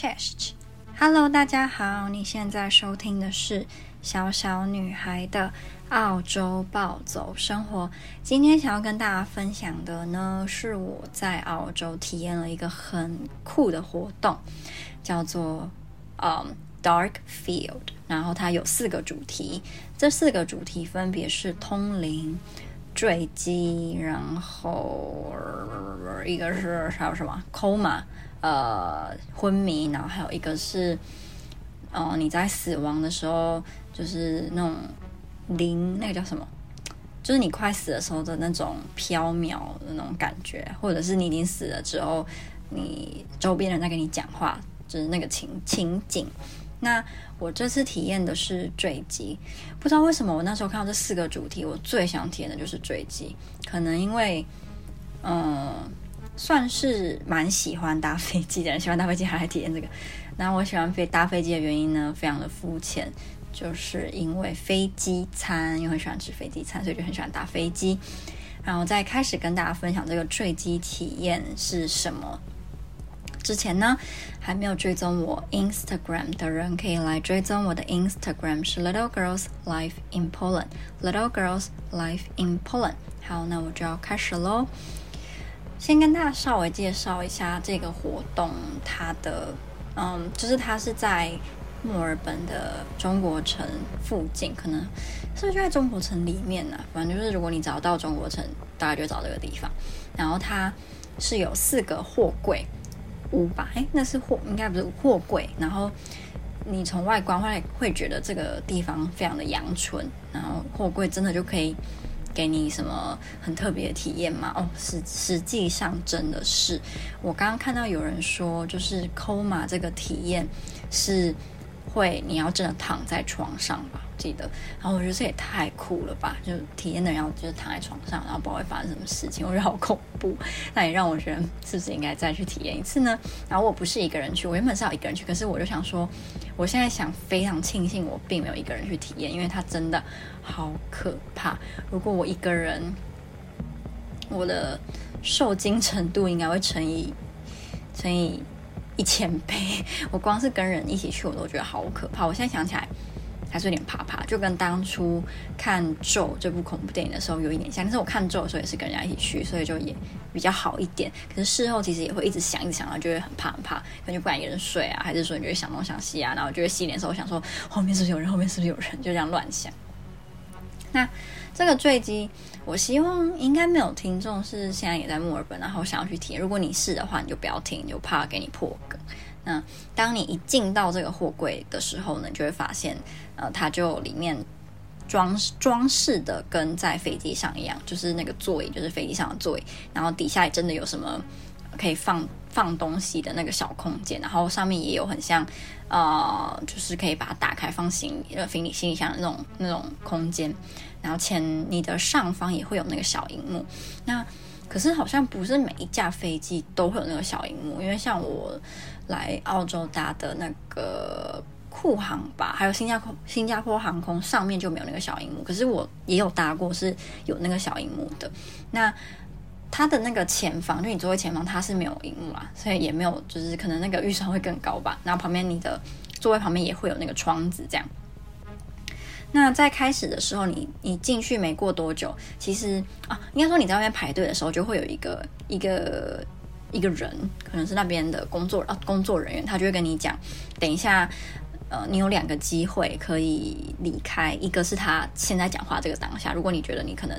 chest。Hello，大家好，你现在收听的是小小女孩的澳洲暴走生活。今天想要跟大家分享的呢，是我在澳洲体验了一个很酷的活动，叫做嗯、Dark Field。然后它有四个主题，这四个主题分别是通灵。坠机，然后一个是还有什么 coma，呃，昏迷，然后还有一个是，哦、呃，你在死亡的时候，就是那种灵，那个叫什么？就是你快死的时候的那种飘渺的那种感觉，或者是你已经死了之后，你周边人在跟你讲话，就是那个情情景。那我这次体验的是坠机，不知道为什么我那时候看到这四个主题，我最想体验的就是坠机。可能因为，嗯，算是蛮喜欢搭飞机的人，喜欢搭飞机还来体验这个。那我喜欢飞搭飞机的原因呢，非常的肤浅，就是因为飞机餐，因为很喜欢吃飞机餐，所以就很喜欢搭飞机。然后在开始跟大家分享这个坠机体验是什么。之前呢，还没有追踪我 Instagram 的人，可以来追踪我的 Instagram，是 Little Girls Life in Poland。Little Girls Life in Poland。好，那我就要开始喽。先跟大家稍微介绍一下这个活动，它的嗯，就是它是在墨尔本的中国城附近，可能是不是就在中国城里面呢？反正就是如果你找到中国城，大概就找这个地方。然后它是有四个货柜。五吧，哎，那是货，应该不是货柜。然后你从外观会会觉得这个地方非常的阳春，然后货柜真的就可以给你什么很特别的体验吗？哦，实实际上真的是，我刚刚看到有人说，就是 coma 这个体验是会你要真的躺在床上吧。记得，然后我觉得这也太酷了吧！就体验的人要就是躺在床上，然后不知道会发生什么事情，我觉得好恐怖。那也让我觉得是不是应该再去体验一次呢？然后我不是一个人去，我原本是要一个人去，可是我就想说，我现在想非常庆幸我并没有一个人去体验，因为它真的好可怕。如果我一个人，我的受惊程度应该会乘以乘以一千倍。我光是跟人一起去，我都觉得好可怕。我现在想起来。还是有点怕怕，就跟当初看《咒》这部恐怖电影的时候有一点像。但是我看《咒》的时候也是跟人家一起去，所以就也比较好一点。可是事后其实也会一直想，一直想，然后就会很怕很怕，感觉不敢一个人睡啊，还是说你就会想东想西啊，然后就会洗脸的时候想说后面是不是有人，后面是不是有人，就这样乱想。那这个坠机，我希望应该没有听众是现在也在墨尔本，然后想要去体验。如果你是的话，你就不要听，就怕给你破梗。那当你一进到这个货柜的时候呢，就会发现，呃，它就里面装装饰的跟在飞机上一样，就是那个座椅，就是飞机上的座椅，然后底下真的有什么可以放放东西的那个小空间，然后上面也有很像，呃，就是可以把它打开放行李行李行李箱的那种那种空间，然后前你的上方也会有那个小荧幕，那。可是好像不是每一架飞机都会有那个小荧幕，因为像我来澳洲搭的那个酷航吧，还有新加坡新加坡航空上面就没有那个小荧幕。可是我也有搭过是有那个小荧幕的。那它的那个前方，就你座位前方，它是没有荧幕啦，所以也没有，就是可能那个预算会更高吧。然后旁边你的座位旁边也会有那个窗子这样。那在开始的时候，你你进去没过多久，其实啊，应该说你在外面排队的时候，就会有一个一个一个人，可能是那边的工作啊工作人员，他就会跟你讲，等一下，呃，你有两个机会可以离开，一个是他现在讲话这个当下，如果你觉得你可能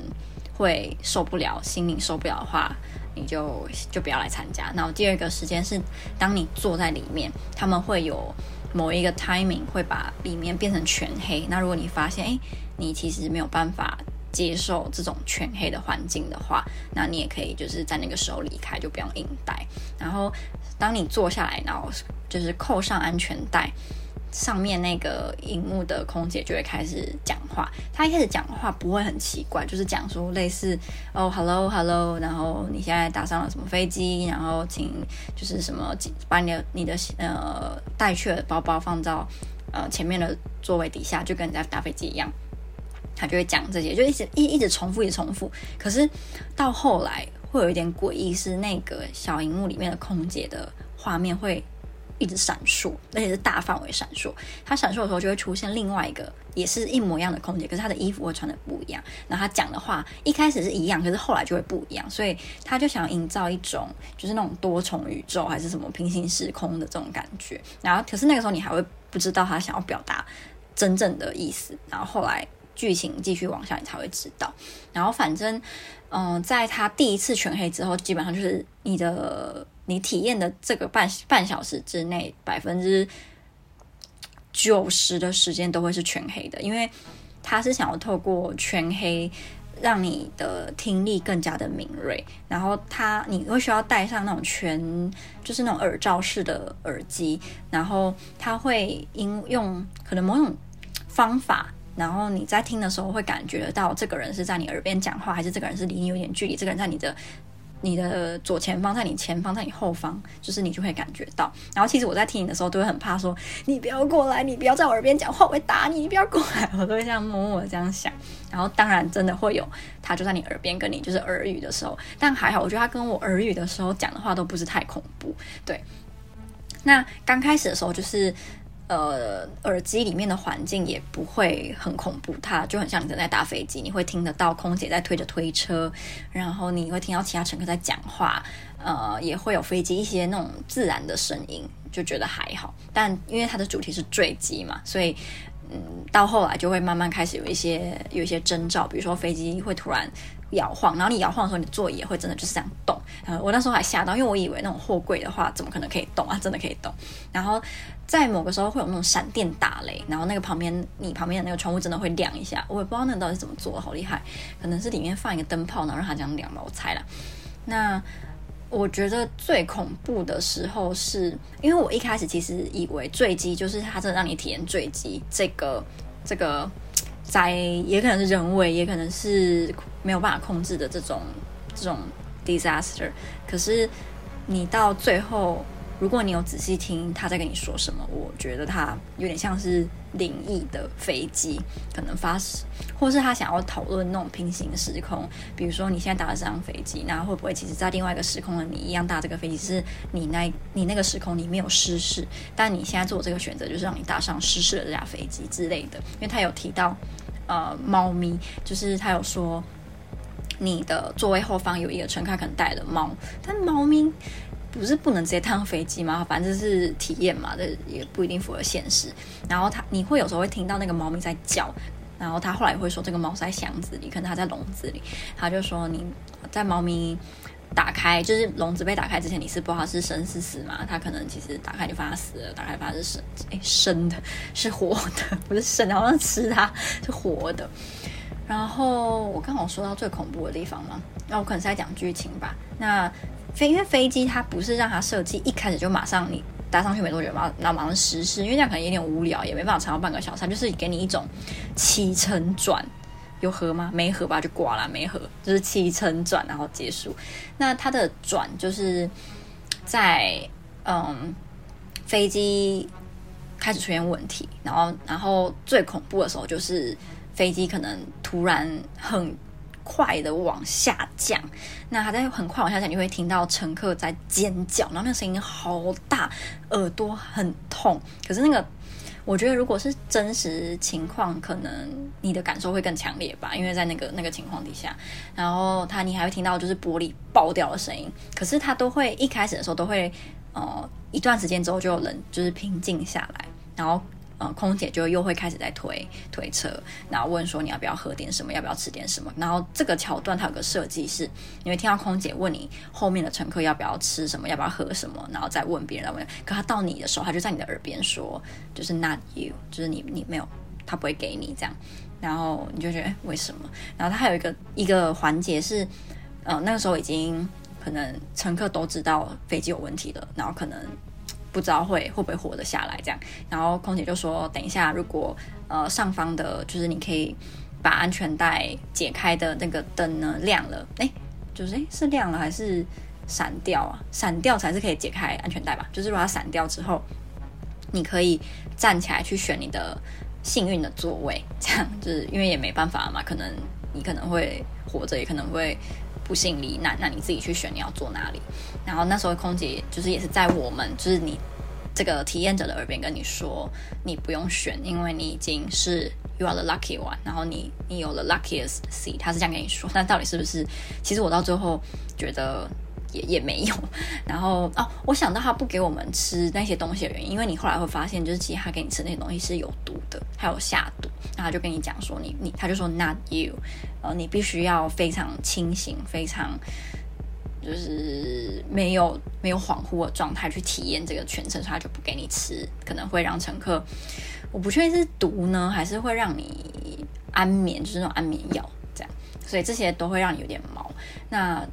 会受不了，心灵受不了的话，你就就不要来参加。然后第二个时间是当你坐在里面，他们会有。某一个 timing 会把里面变成全黑。那如果你发现，诶，你其实没有办法接受这种全黑的环境的话，那你也可以就是在那个时候离开，就不用硬待。然后当你坐下来，然后就是扣上安全带。上面那个荧幕的空姐就会开始讲话，她一开始讲话不会很奇怪，就是讲说类似哦，hello hello，然后你现在搭上了什么飞机，然后请就是什么把你的你的呃带去的包包放到呃前面的座位底下，就跟你在搭飞机一样，他就会讲这些，就一直一一直重复，一直重复。可是到后来会有一点诡异，是那个小荧幕里面的空姐的画面会。一直闪烁，而且是大范围闪烁。他闪烁的时候就会出现另外一个也是一模一样的空姐，可是他的衣服会穿的不一样。然后他讲的话一开始是一样，可是后来就会不一样。所以他就想营造一种就是那种多重宇宙还是什么平行时空的这种感觉。然后可是那个时候你还会不知道他想要表达真正的意思。然后后来剧情继续往下，你才会知道。然后反正嗯、在他第一次全黑之后，基本上就是你的。你体验的这个半半小时之内，百分之九十的时间都会是全黑的，因为他是想要透过全黑让你的听力更加的敏锐。然后他你会需要戴上那种全就是那种耳罩式的耳机，然后他会应用可能某种方法，然后你在听的时候会感觉到这个人是在你耳边讲话，还是这个人是离你有点距离，这个人在你的。你的左前方，在你前方，在你后方，就是你就会感觉到。然后其实我在听你的时候，都会很怕说，你不要过来，你不要在我耳边讲话，我会打你，你不要过来，我都会这样默默的这样想。然后当然真的会有，他就在你耳边跟你就是耳语的时候，但还好，我觉得他跟我耳语的时候讲的话都不是太恐怖。对，那刚开始的时候就是。呃，耳机里面的环境也不会很恐怖，它就很像你正在搭飞机，你会听得到空姐在推着推车，然后你会听到其他乘客在讲话，呃，也会有飞机一些那种自然的声音，就觉得还好。但因为它的主题是坠机嘛，所以嗯，到后来就会慢慢开始有一些有一些征兆，比如说飞机会突然。摇晃，然后你摇晃的时候，你的座椅也会真的就是这样动。呃，我那时候还吓到，因为我以为那种货柜的话，怎么可能可以动啊？真的可以动。然后在某个时候会有那种闪电打雷，然后那个旁边你旁边的那个窗户真的会亮一下。我也不知道那个到底是怎么做的，好厉害！可能是里面放一个灯泡，然后让它这样亮吧，我猜了。那我觉得最恐怖的时候是，因为我一开始其实以为坠机就是它真的让你体验坠机这个这个。灾也可能是人为，也可能是没有办法控制的这种这种 disaster。可是你到最后，如果你有仔细听他在跟你说什么，我觉得他有点像是灵异的飞机，可能发生，或是他想要讨论那种平行时空。比如说你现在搭的这辆飞机，那会不会其实在另外一个时空的你一样搭这个飞机，是你那你那个时空你没有失事，但你现在做这个选择就是让你搭上失事的这架飞机之类的。因为他有提到。呃，猫咪就是他有说，你的座位后方有一个乘客可能带了猫，但猫咪不是不能直接搭飞机吗？反正是体验嘛，这也不一定符合现实。然后他你会有时候会听到那个猫咪在叫，然后他后来会说这个猫在箱子里，可能它在笼子里。他就说你在猫咪。打开就是笼子被打开之前，你是不知道它是生是死嘛？它可能其实打开就发现它死了，打开发现是生，哎，生的，是活的，不是生的，好像吃它是活的。然后我刚好说到最恐怖的地方嘛，那我可能是在讲剧情吧。那飞因为飞机它不是让它设计一开始就马上你搭上去没多久嘛，然后马上实施，因为这样可能有点无聊，也没办法长到半个小时，它就是给你一种起承转。有合吗？没合吧，就挂了。没合就是起承转，然后结束。那它的转就是在嗯飞机开始出现问题，然后然后最恐怖的时候就是飞机可能突然很快的往下降。那它在很快往下降，你会听到乘客在尖叫，然后那个声音好大，耳朵很痛。可是那个。我觉得，如果是真实情况，可能你的感受会更强烈吧，因为在那个那个情况底下，然后他你还会听到就是玻璃爆掉的声音，可是他都会一开始的时候都会，呃，一段时间之后就有人就是平静下来，然后。呃，空姐就又会开始在推推车，然后问说你要不要喝点什么，要不要吃点什么。然后这个桥段它有个设计是，你会听到空姐问你后面的乘客要不要吃什么，要不要喝什么，然后再问别人问。可他到你的时候，他就在你的耳边说，就是 not you，就是你你没有，他不会给你这样。然后你就觉得，为什么？然后他还有一个一个环节是，呃，那个时候已经可能乘客都知道飞机有问题了，然后可能。不知道会会不会活得下来这样，然后空姐就说：“等一下，如果呃上方的，就是你可以把安全带解开的那个灯呢亮了，诶，就是诶是亮了还是闪掉啊？闪掉才是可以解开安全带吧？就是如果它闪掉之后，你可以站起来去选你的幸运的座位，这样就是因为也没办法嘛，可能你可能会活着，也可能会。”不幸罹难，那你自己去选你要坐哪里。然后那时候空姐就是也是在我们就是你这个体验者的耳边跟你说，你不用选，因为你已经是 you are the lucky one，然后你你有了 luckiest seat，他是这样跟你说。那到底是不是？其实我到最后觉得也也没有。然后哦，我想到他不给我们吃那些东西的原因，因为你后来会发现，就是其实他给你吃那些东西是有毒的，还有下毒。那他就跟你讲说，你你，他就说 not you，呃，你必须要非常清醒，非常。就是没有没有恍惚的状态去体验这个全程，所以他就不给你吃，可能会让乘客，我不确定是毒呢，还是会让你安眠，就是那种安眠药这样，所以这些都会让你有点毛。那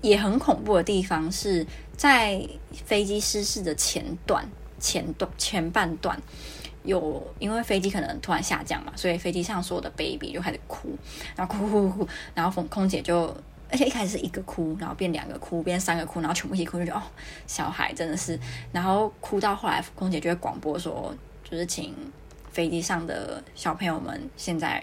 也很恐怖的地方是在飞机失事的前段、前段、前半段，有因为飞机可能突然下降嘛，所以飞机上所有的 baby 就开始哭，然后哭哭哭，然后空空姐就。而且一开始是一个哭，然后变两个哭，变三个哭，然后全部一起哭，就觉得哦，小孩真的是，然后哭到后来，空姐就会广播说，就是请飞机上的小朋友们现在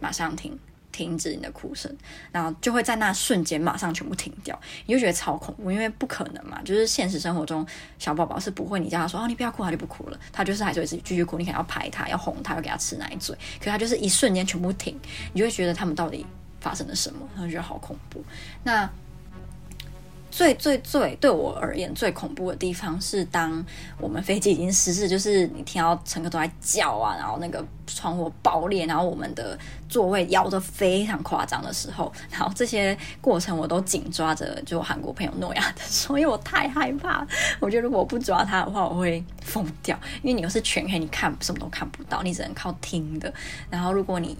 马上停停止你的哭声，然后就会在那瞬间马上全部停掉，你就觉得超恐怖，因为不可能嘛，就是现实生活中小宝宝是不会，你叫他说啊，你不要哭，他就不哭了，他就是还是会自己继续哭，你可能要拍他，要哄他，要给他吃奶嘴，可他就是一瞬间全部停，你就会觉得他们到底。发生了什么？然后觉得好恐怖。那最最最对我而言最恐怖的地方是，当我们飞机已经失事，就是你听到乘客都在叫啊，然后那个窗户爆裂，然后我们的座位摇得非常夸张的时候，然后这些过程我都紧抓着就韩国朋友诺亚的手，因为我太害怕。我觉得如果我不抓他的话，我会疯掉。因为你又是全黑，你看什么都看不到，你只能靠听的。然后如果你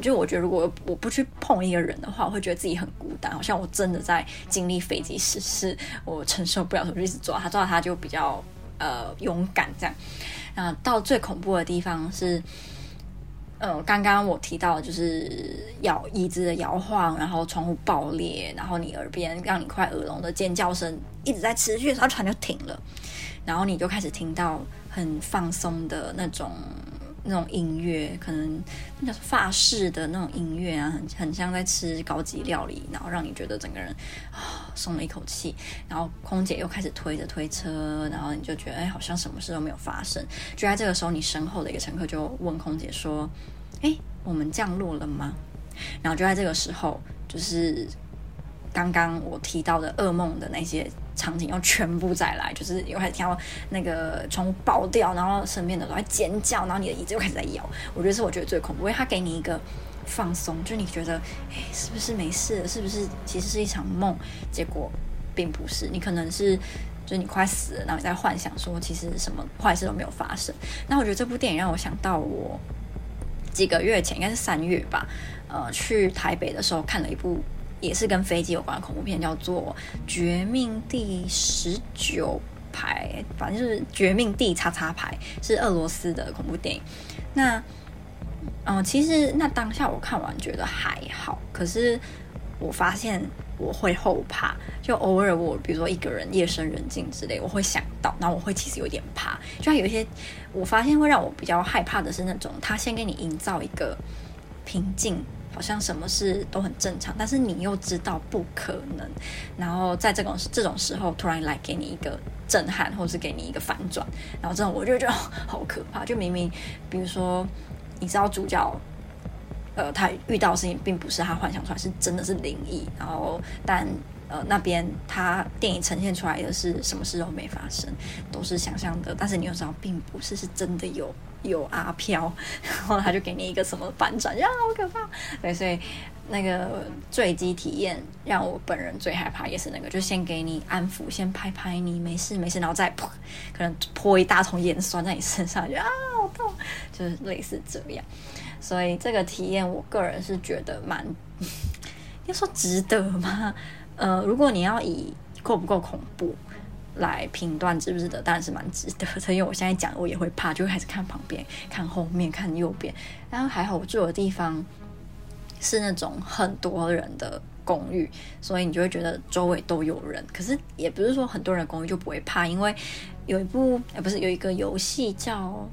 就我觉得，如果我不去碰一个人的话，我会觉得自己很孤单，好像我真的在经历飞机失事，我承受不了，我就一直抓他，抓他就比较呃勇敢这样。然后到最恐怖的地方是，呃，刚刚我提到的就是摇椅子的摇晃，然后窗户爆裂，然后你耳边让你快耳聋的尖叫声一直在持续，然后船就停了，然后你就开始听到很放松的那种。那种音乐，可能那个法式的那种音乐啊，很很像在吃高级料理，然后让你觉得整个人啊松了一口气。然后空姐又开始推着推车，然后你就觉得哎，好像什么事都没有发生。就在这个时候，你身后的一个乘客就问空姐说：“哎，我们降落了吗？”然后就在这个时候，就是刚刚我提到的噩梦的那些。场景要全部再来，就是又开始听到那个窗户爆掉，然后身边的都在尖叫，然后你的椅子又开始在摇。我觉得是我觉得最恐怖，因为他给你一个放松，就你觉得哎，是不是没事？是不是其实是一场梦？结果并不是，你可能是就是你快死了，然后你在幻想说其实什么坏事都没有发生。那我觉得这部电影让我想到我几个月前，应该是三月吧，呃，去台北的时候看了一部。也是跟飞机有关的恐怖片，叫做《绝命第十九排》，反正就是《绝命第叉叉排》，是俄罗斯的恐怖电影。那，嗯、其实那当下我看完觉得还好，可是我发现我会后怕，就偶尔我比如说一个人夜深人静之类，我会想到，然后我会其实有点怕。就像有一些，我发现会让我比较害怕的是那种，他先给你营造一个平静。好像什么事都很正常，但是你又知道不可能。然后在这种这种时候，突然来给你一个震撼，或是给你一个反转，然后这种我就觉得好可怕。就明明，比如说，你知道主角，呃，他遇到的事情并不是他幻想出来，是真的是灵异。然后，但呃那边他电影呈现出来的是什么事都没发生，都是想象的。但是你又知道，并不是是真的有。有阿飘，然后他就给你一个什么反转，呀，好可怕！对，所以那个坠机体验让我本人最害怕，也是那个，就先给你安抚，先拍拍你，没事没事，然后再泼，可能泼一大桶盐酸在你身上，就啊，好痛，就是类似这样。所以这个体验，我个人是觉得蛮，要说值得吗？呃，如果你要以够不够恐怖。来评断值不值得，当然是蛮值得的。因为我现在讲，我也会怕，就会开始看旁边、看后面、看右边。然后还好，我住的地方是那种很多人的公寓，所以你就会觉得周围都有人。可是也不是说很多人的公寓就不会怕，因为有一部，呃，不是有一个游戏叫，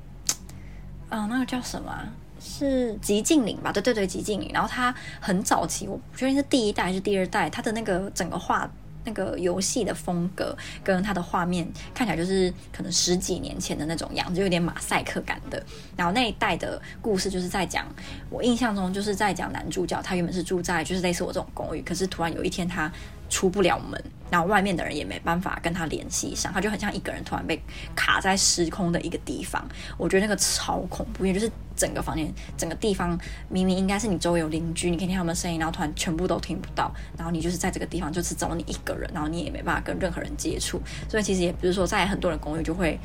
啊，那个叫什么？是《寂静岭》吧？对对对，《寂静岭》。然后它很早期，我不确定是第一代还是第二代，它的那个整个画。那个游戏的风格跟它的画面看起来就是可能十几年前的那种样子，有点马赛克感的。然后那一代的故事就是在讲，我印象中就是在讲男主角他原本是住在就是类似我这种公寓，可是突然有一天他出不了门，然后外面的人也没办法跟他联系上，他就很像一个人突然被卡在时空的一个地方。我觉得那个超恐怖，因为就是整个房间、整个地方明明应该是你周围有邻居，你可以听他们声音，然后突然全部都听不到，然后你就是在这个地方就是只有你一个人，然后你也没办法跟任何人接触。所以其实也不是说在很多人公寓就会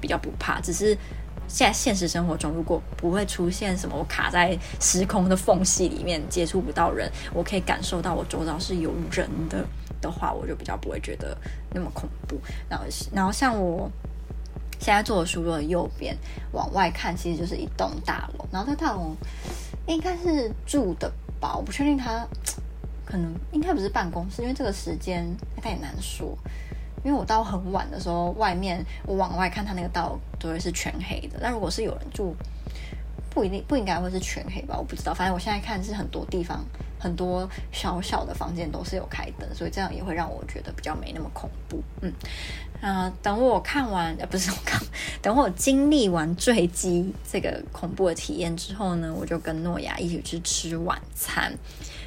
比较不怕，只是。现在现实生活中，如果不会出现什么我卡在时空的缝隙里面接触不到人，我可以感受到我周遭是有人的的话，我就比较不会觉得那么恐怖。然后，然后像我现在坐的书桌的右边往外看，其实就是一栋大楼。然后这大楼应该是住的吧，我不确定它 可能应该不是办公室，因为这个时间它也难说。因为我到很晚的时候，外面我往外看，它那个道都会是全黑的。但如果是有人住，不一定不应该会是全黑吧？我不知道。反正我现在看是很多地方，很多小小的房间都是有开灯，所以这样也会让我觉得比较没那么恐怖。嗯，啊、等我看完，呃，不是我看，等我经历完坠机这个恐怖的体验之后呢，我就跟诺亚一起去吃晚餐。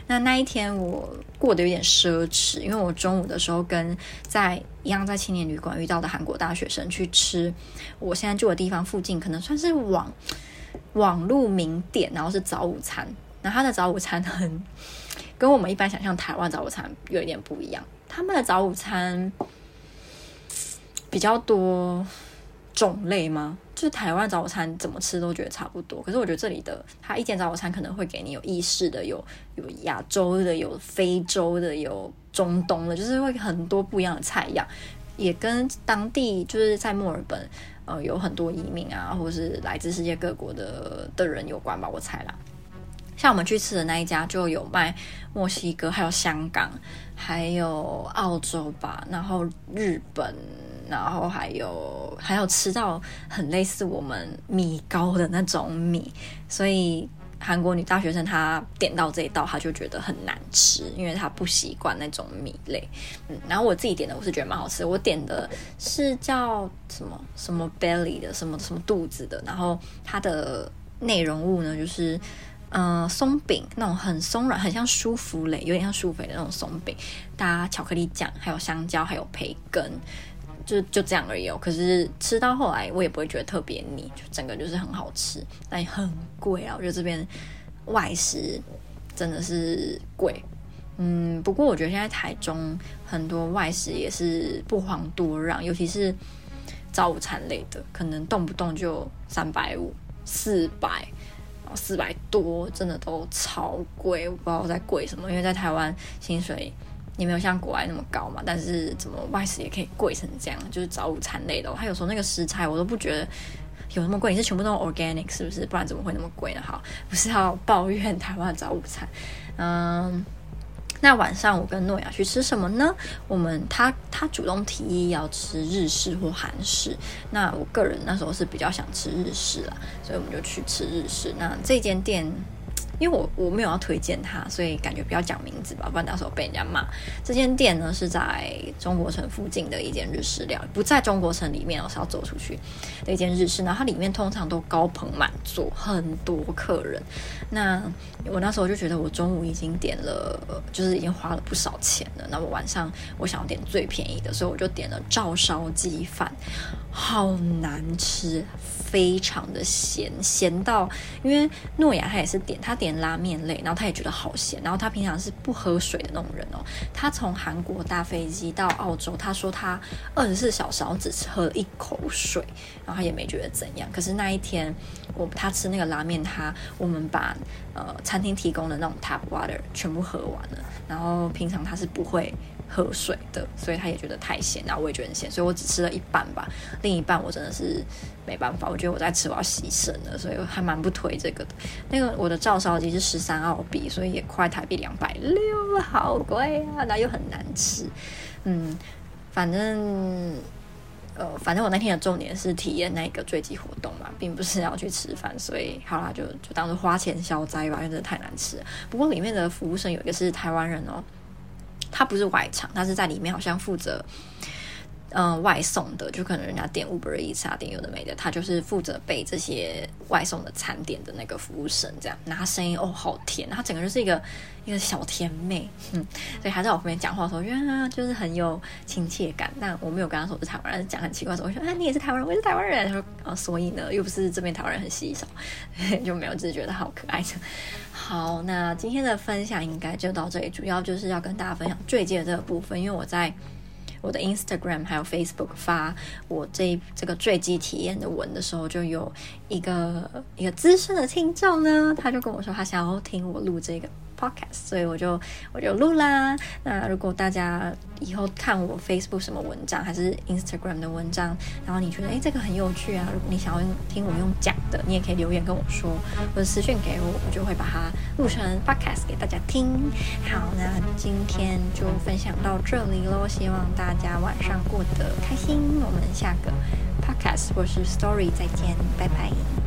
那那一天我过得有点奢侈，因为我中午的时候跟在一样在青年旅馆遇到的韩国大学生去吃我现在住的地方附近可能算是网网路名店，然后是早午餐。那他的早午餐很跟我们一般想象台湾早午餐有一点不一样，他们的早午餐比较多种类吗？就是台湾早午餐怎么吃都觉得差不多，可是我觉得这里的他一间早午餐可能会给你有意式的，有有亚洲的，有非洲的，有中东的，就是会很多不一样的菜样，也跟当地就是在墨尔本呃有很多移民啊，或是来自世界各国的的人有关吧，我猜啦。像我们去吃的那一家就有卖墨西哥，还有香港，还有澳洲吧，然后日本。然后还有还有吃到很类似我们米糕的那种米，所以韩国女大学生她点到这一道，她就觉得很难吃，因为她不习惯那种米类。嗯，然后我自己点的，我是觉得蛮好吃。我点的是叫什么什么 belly 的，什么什么肚子的。然后它的内容物呢，就是嗯、呃、松饼那种很松软，很像舒芙蕾，有点像舒芙蕾的那种松饼，搭巧克力酱，还有香蕉，还有培根。就就这样而已哦，可是吃到后来我也不会觉得特别腻，就整个就是很好吃，但也很贵啊。我觉得这边外食真的是贵，嗯，不过我觉得现在台中很多外食也是不遑多让，尤其是早午餐类的，可能动不动就三百五、四百，四百多，真的都超贵，我不知道在贵什么，因为在台湾薪水。也没有像国外那么高嘛，但是怎么外食也可以贵成这样？就是早午餐类的，他有时候那个食材我都不觉得有那么贵，你是全部都 organic 是不是？不然怎么会那么贵呢？好，不是要抱怨台湾的早午餐。嗯，那晚上我跟诺亚去吃什么呢？我们他他主动提议要吃日式或韩式，那我个人那时候是比较想吃日式啦，所以我们就去吃日式。那这间店。因为我我没有要推荐它，所以感觉不要讲名字吧，不然到时候被人家骂。这间店呢是在中国城附近的一间日式料理，不在中国城里面，我是要走出去的一间日式。然后它里面通常都高朋满座，很多客人。那我那时候就觉得我中午已经点了，就是已经花了不少钱了。那我晚上我想要点最便宜的，所以我就点了照烧鸡饭，好难吃。非常的咸，咸到因为诺亚他也是点，他点拉面类，然后他也觉得好咸，然后他平常是不喝水的那种人哦。他从韩国搭飞机到澳洲，他说他二十四小时只喝一口水，然后他也没觉得怎样。可是那一天我他吃那个拉面，他我们把呃餐厅提供的那种 tap water 全部喝完了，然后平常他是不会。喝水的，所以他也觉得太咸，然后我也觉得很咸，所以我只吃了一半吧，另一半我真的是没办法，我觉得我在吃我要牺牲了，所以还蛮不推这个的。那个我的照烧鸡是十三澳币，所以也快台币两百六，好贵啊，那又很难吃。嗯，反正呃，反正我那天的重点是体验那个坠机活动嘛，并不是要去吃饭，所以好啦，就就当做花钱消灾吧，因为真的太难吃了。不过里面的服务生有一个是台湾人哦。他不是外场，他是在里面好像负责。嗯、外送的就可能人家点 Uber Eats 啊，点有的没的，他就是负责备这些外送的餐点的那个服务生，这样，那他声音哦好甜，他整个就是一个一个小甜妹，嗯，所以他在我旁边讲话的时候，我觉得就是很有亲切感。但我没有跟他说我是台湾人，讲很奇怪的时候，我说啊你也是台湾人，我也是台湾人，他说啊所以呢，又不是这边台湾人很稀少，就没有，只是觉得好可爱的。好，那今天的分享应该就到这里，主要就是要跟大家分享坠机的这个部分，因为我在。我的 Instagram 还有 Facebook 发我这这个坠机体验的文的时候，就有一个一个资深的听众呢，他就跟我说他想要听我录这个。Podcast，所以我就我就录啦。那如果大家以后看我 Facebook 什么文章，还是 Instagram 的文章，然后你觉得诶这个很有趣啊，如果你想要用听我用讲的，你也可以留言跟我说，或者私讯给我，我就会把它录成 Podcast 给大家听。好，那今天就分享到这里喽，希望大家晚上过得开心。我们下个 Podcast 或是 Story 再见，拜拜。